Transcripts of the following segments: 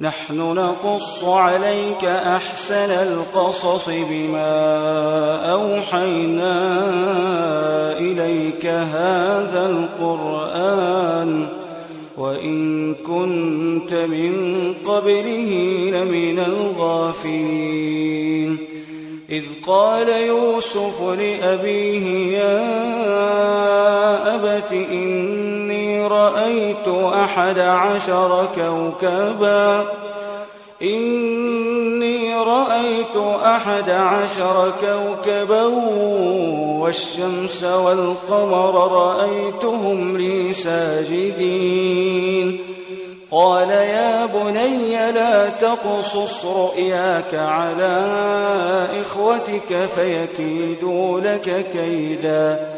نحن نقص عليك أحسن القصص بما أوحينا إليك هذا القرآن وإن كنت من قبله لمن الغافلين. إذ قال يوسف لأبيه يا أبت إني رأيت أحد عشر كوكبا إني رأيت أحد عشر كوكبا والشمس والقمر رأيتهم لي ساجدين قال يا بني لا تقصص رؤياك على إخوتك فيكيدوا لك كيدا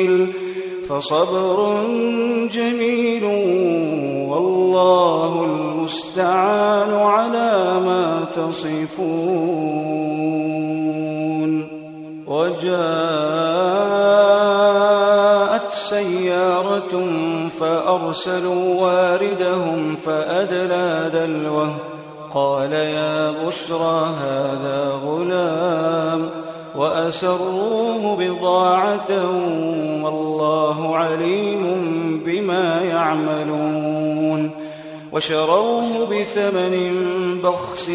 فصبر جميل والله المستعان على ما تصفون وجاءت سيارة فأرسلوا واردهم فأدلى دلوه قال يا بشرى هذا غلام وأسروه بضاعة والله عليم بما يعملون وشروه بثمن بخس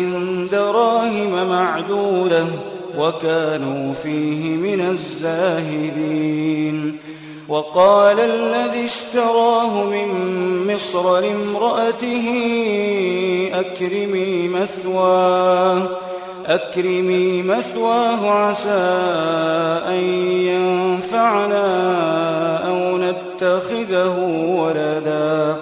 دراهم معدودة وكانوا فيه من الزاهدين وقال الذي اشتراه من مصر لامرأته أكرمي مثواه أكرمي مثواه عسى أن ينفعنا أو نتخذه ولدا.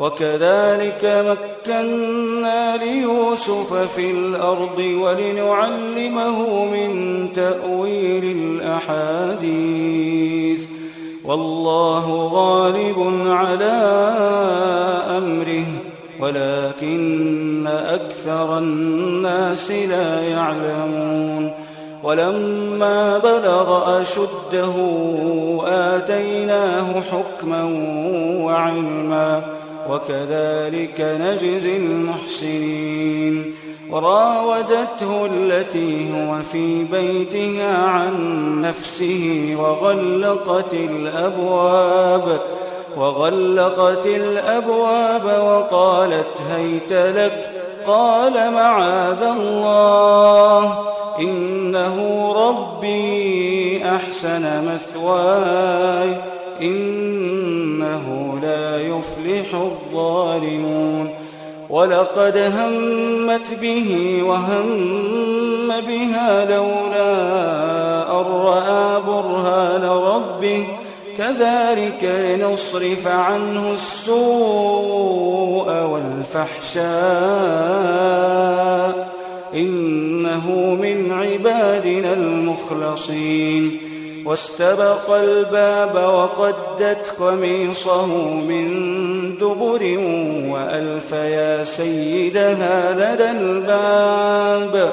وكذلك مكنا ليوسف في الأرض ولنعلمه من تأويل الأحاديث. والله غالب على أمره. ولكن أكثر الناس لا يعلمون ولما بلغ أشده آتيناه حكما وعلما وكذلك نجزي المحسنين وراودته التي هو في بيتها عن نفسه وغلقت الأبواب وغلقت الأبواب وقالت هيت لك قال معاذ الله إنه ربي أحسن مثواي إنه لا يفلح الظالمون. ولقد همت به وهم بها لولا أن رأى برهان ربه كذلك لنصرف عنه السوء والفحشاء إنه من عبادنا المخلصين. واستبق الباب وقدت قميصه من دبر وألف يا سيدها لدى الباب.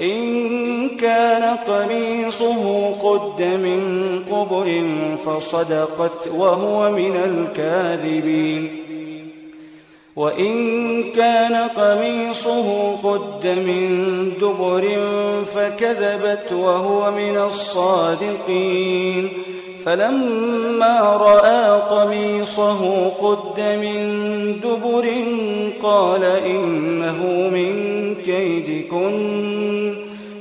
إن كان قميصه قد من قبل فصدقت وهو من الكاذبين. وإن كان قميصه قد من دبر فكذبت وهو من الصادقين. فلما رأى قميصه قد من دبر قال إنه من كيدكن.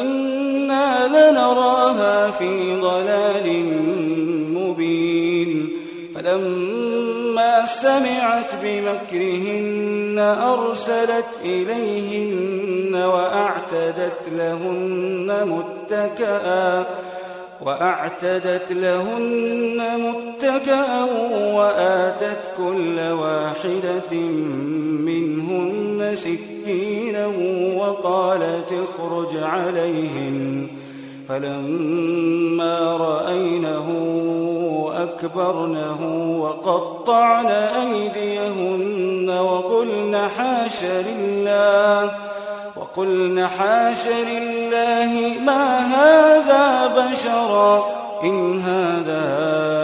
إنا لنراها في ضلال مبين فلما سمعت بمكرهن أرسلت إليهن وأعتدت لهن متكئا وأعتدت لهن متكأ وآتت كل واحدة منهن سكينا وقالت اخرج عليهن فلما رأينه أكبرنه وقطعن أيديهن وقلن حاش لله وقلن حاش لله ما هذا بشرا إن هذا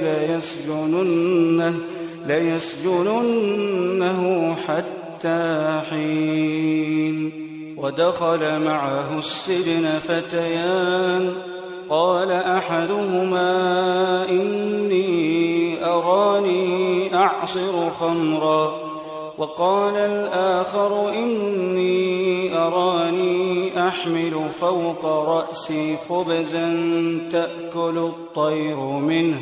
ليسجننه حتى حين. ودخل معه السجن فتيان. قال أحدهما إني أراني أعصر خمرا. وقال الآخر إني أراني أحمل فوق رأسي خبزا تأكل الطير منه.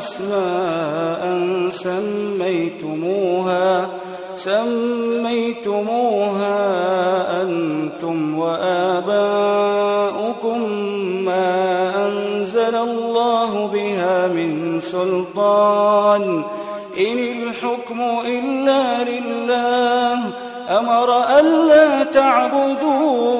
أسماء سميتموها سميتموها أنتم وآباؤكم ما أنزل الله بها من سلطان. إن الحكم إلا لله أمر ألا تعبدوا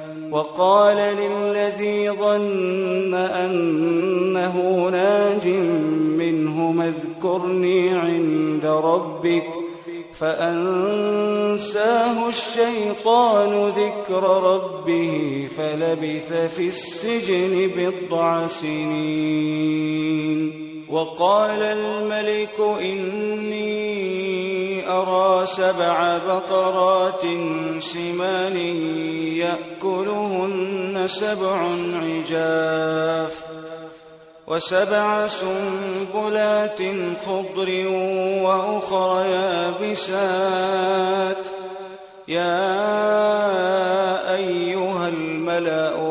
وقال للذي ظن أنه ناج منه اذكرني عند ربك فأنساه الشيطان ذكر ربه فلبث في السجن بضع سنين. وقال الملك إني أرى سبع بقرات سمان يأكلهن سبع عجاف وسبع سنبلات خضر وأخر يابسات. يا أيها الملأ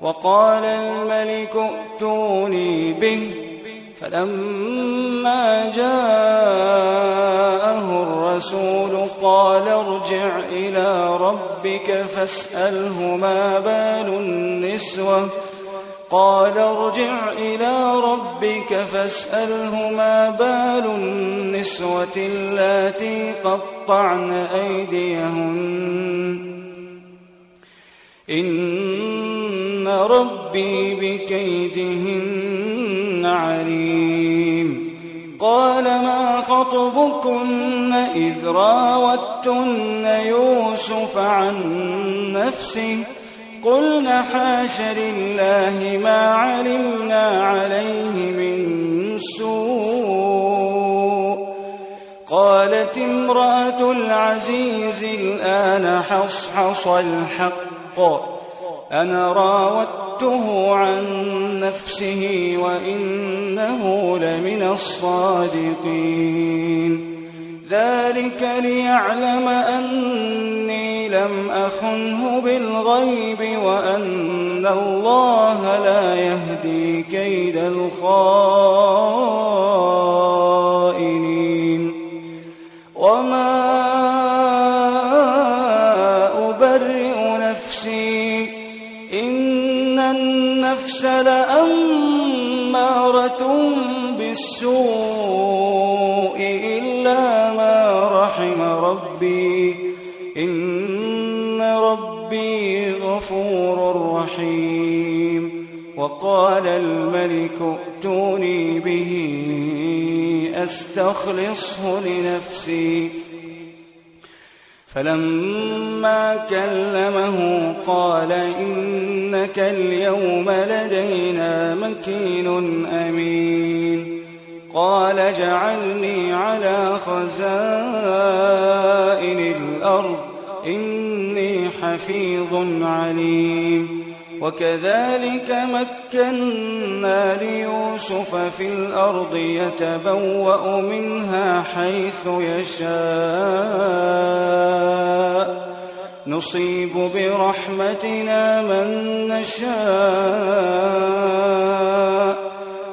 وقال الملك ائتوني به فلما جاءه الرسول قال ارجع إلى ربك فاسأله ما بال النسوة. قال ارجع إلى ربك فاسأله ما بال النسوة اللاتي قطعن أيديهن. ربي بكيدهن عليم. قال ما خطبكن إذ راوتن يوسف عن نفسه؟ قلنا حاش لله ما علمنا عليه من سوء. قالت امرأة العزيز الآن حصحص الحق. أنا راودته عن نفسه وإنه لمن الصادقين. ذلك ليعلم أني لم أخنه بالغيب وأن الله لا يهدي كيد الخائنين وقال الملك ائتوني به أستخلصه لنفسي. فلما كلمه قال إنك اليوم لدينا مكين أمين. قال جعلني على خزائن الأرض إني حفيظ عليم. وكذلك مكنا ليوسف في الأرض يتبوأ منها حيث يشاء. نصيب برحمتنا من نشاء.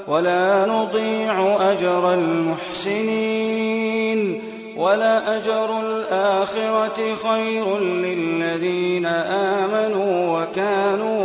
ولا نضيع أجر المحسنين. ولا أجر الآخرة خير للذين آمنوا وكانوا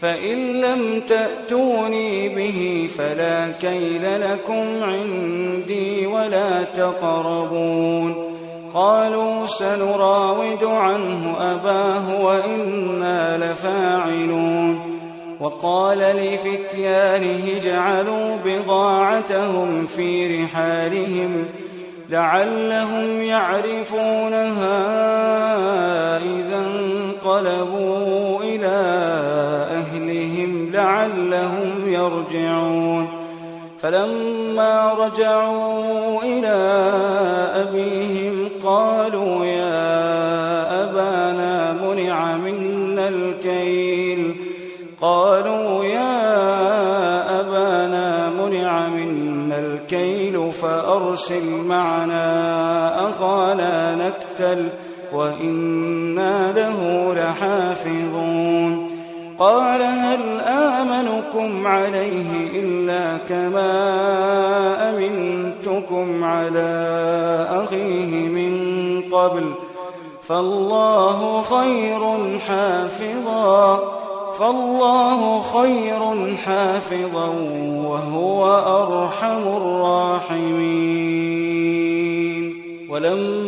فإن لم تأتوني به فلا كيل لكم عندي ولا تقربون. قالوا سنراود عنه أباه وإنا لفاعلون. وقال لفتيانه جعلوا بضاعتهم في رحالهم لعلهم يعرفونها إذا انقلبوا إلى أهلهم لعلهم يرجعون. فلما رجعوا إلى أبيهم قالوا يا أبانا منع منا الكيل. قالوا يا أبانا منع منا الكيل فأرسل معنا أخانا نكتل. وإنا له لحافظون. قال هل آمنكم عليه إلا كما أمنتكم على أخيه من قبل؟ فالله خير حافظا. فالله خير حافظا وهو أرحم الراحمين. ولما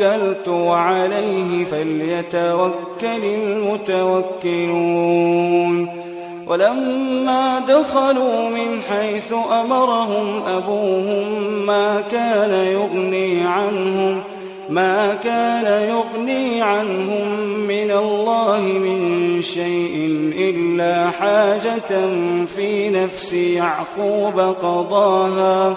توكلت وعليه فليتوكل المتوكلون. ولما دخلوا من حيث أمرهم أبوهم ما كان يغني عنهم ما كان يغني عنهم من الله من شيء إلا حاجة في نفس يعقوب قضاها.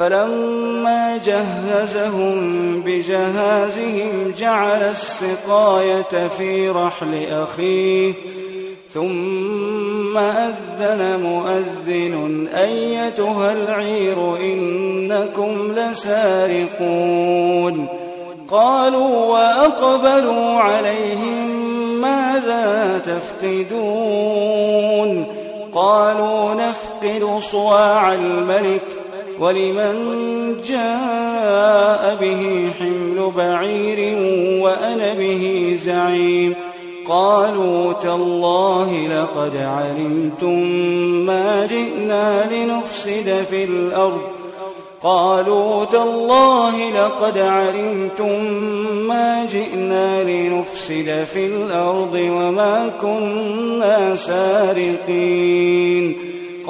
فلما جهزهم بجهازهم جعل السقاية في رحل أخيه ثم أذن مؤذن أيتها العير إنكم لسارقون. قالوا وأقبلوا عليهم ماذا تفقدون؟ قالوا نفقد صواع الملك ولمن جاء به حمل بعير وأنا به زعيم قالوا تالله لقد علمتم ما جئنا لنفسد في الأرض قالوا تالله لقد علمتم ما جئنا لنفسد في الأرض وما كنا سارقين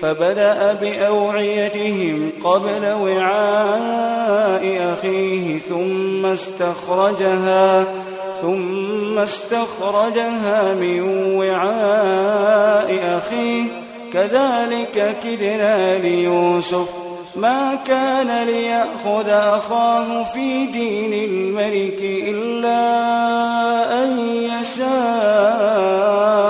فبدأ بأوعيتهم قبل وعاء أخيه ثم استخرجها ثم استخرجها من وعاء أخيه. كذلك كدنا ليوسف. ما كان ليأخذ أخاه في دين الملك إلا أن يشاء.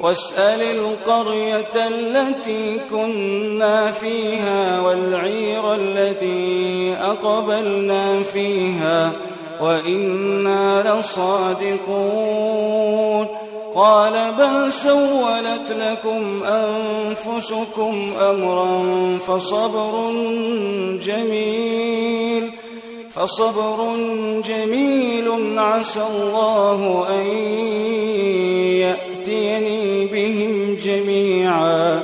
واسأل القرية التي كنا فيها والعير التي أقبلنا فيها وإنا لصادقون. قال بل سولت لكم أنفسكم أمرا فصبر جميل. فصبر جميل عسى الله أن يأتيني بهم جميعا.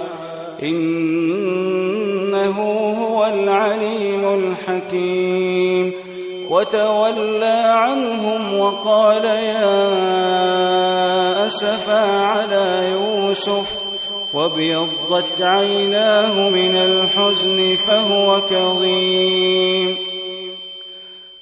إنه هو العليم الحكيم. وتولى عنهم وقال يا أسفا على يوسف. وابيضت عيناه من الحزن فهو كظيم.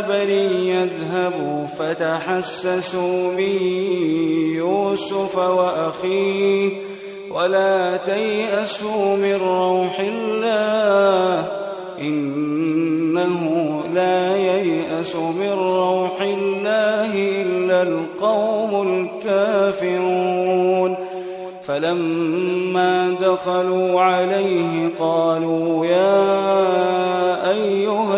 بني يذهبوا فتحسسوا من يوسف وأخيه ولا تيأسوا من روح الله إنه لا ييأس من روح الله إلا القوم الكافرون فلما دخلوا عليه قالوا يا أيها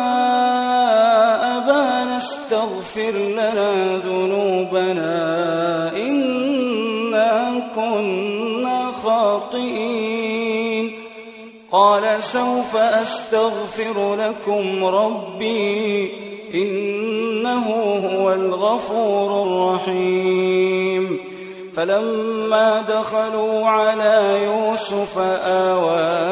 استغفر لنا ذنوبنا إنا كنا خاطئين. قال سوف أستغفر لكم ربي إنه هو الغفور الرحيم. فلما دخلوا على يوسف آوى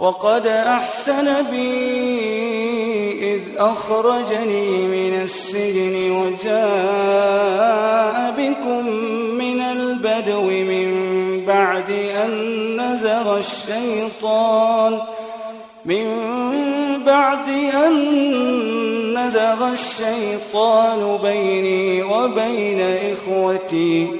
وقد أحسن بي إذ أخرجني من السجن وجاء بكم من البدو من بعد أن نزغ الشيطان من بعد أن نزغ الشيطان بيني وبين إخوتي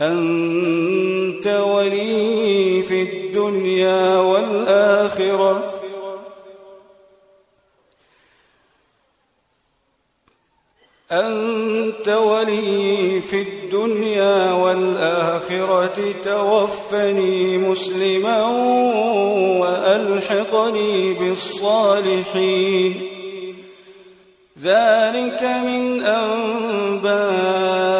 أنت ولي في الدنيا والآخرة. أنت ولي في الدنيا والآخرة توفني مسلما وألحقني بالصالحين. ذلك من أنباء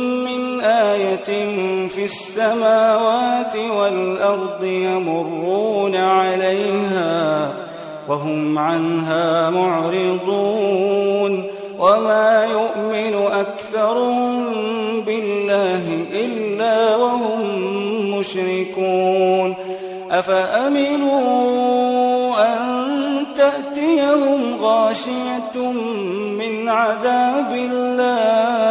آية في السماوات والأرض يمرون عليها وهم عنها معرضون وما يؤمن أكثرهم بالله إلا وهم مشركون أفأمنوا أن تأتيهم غاشية من عذاب الله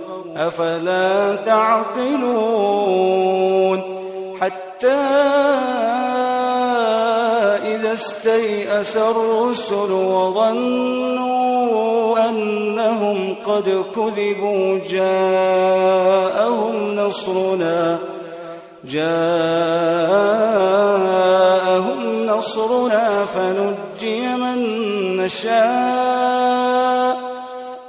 أفلا تعقلون حتى إذا استيأس الرسل وظنوا أنهم قد كذبوا جاءهم نصرنا جاءهم نصرنا فنجي من نشاء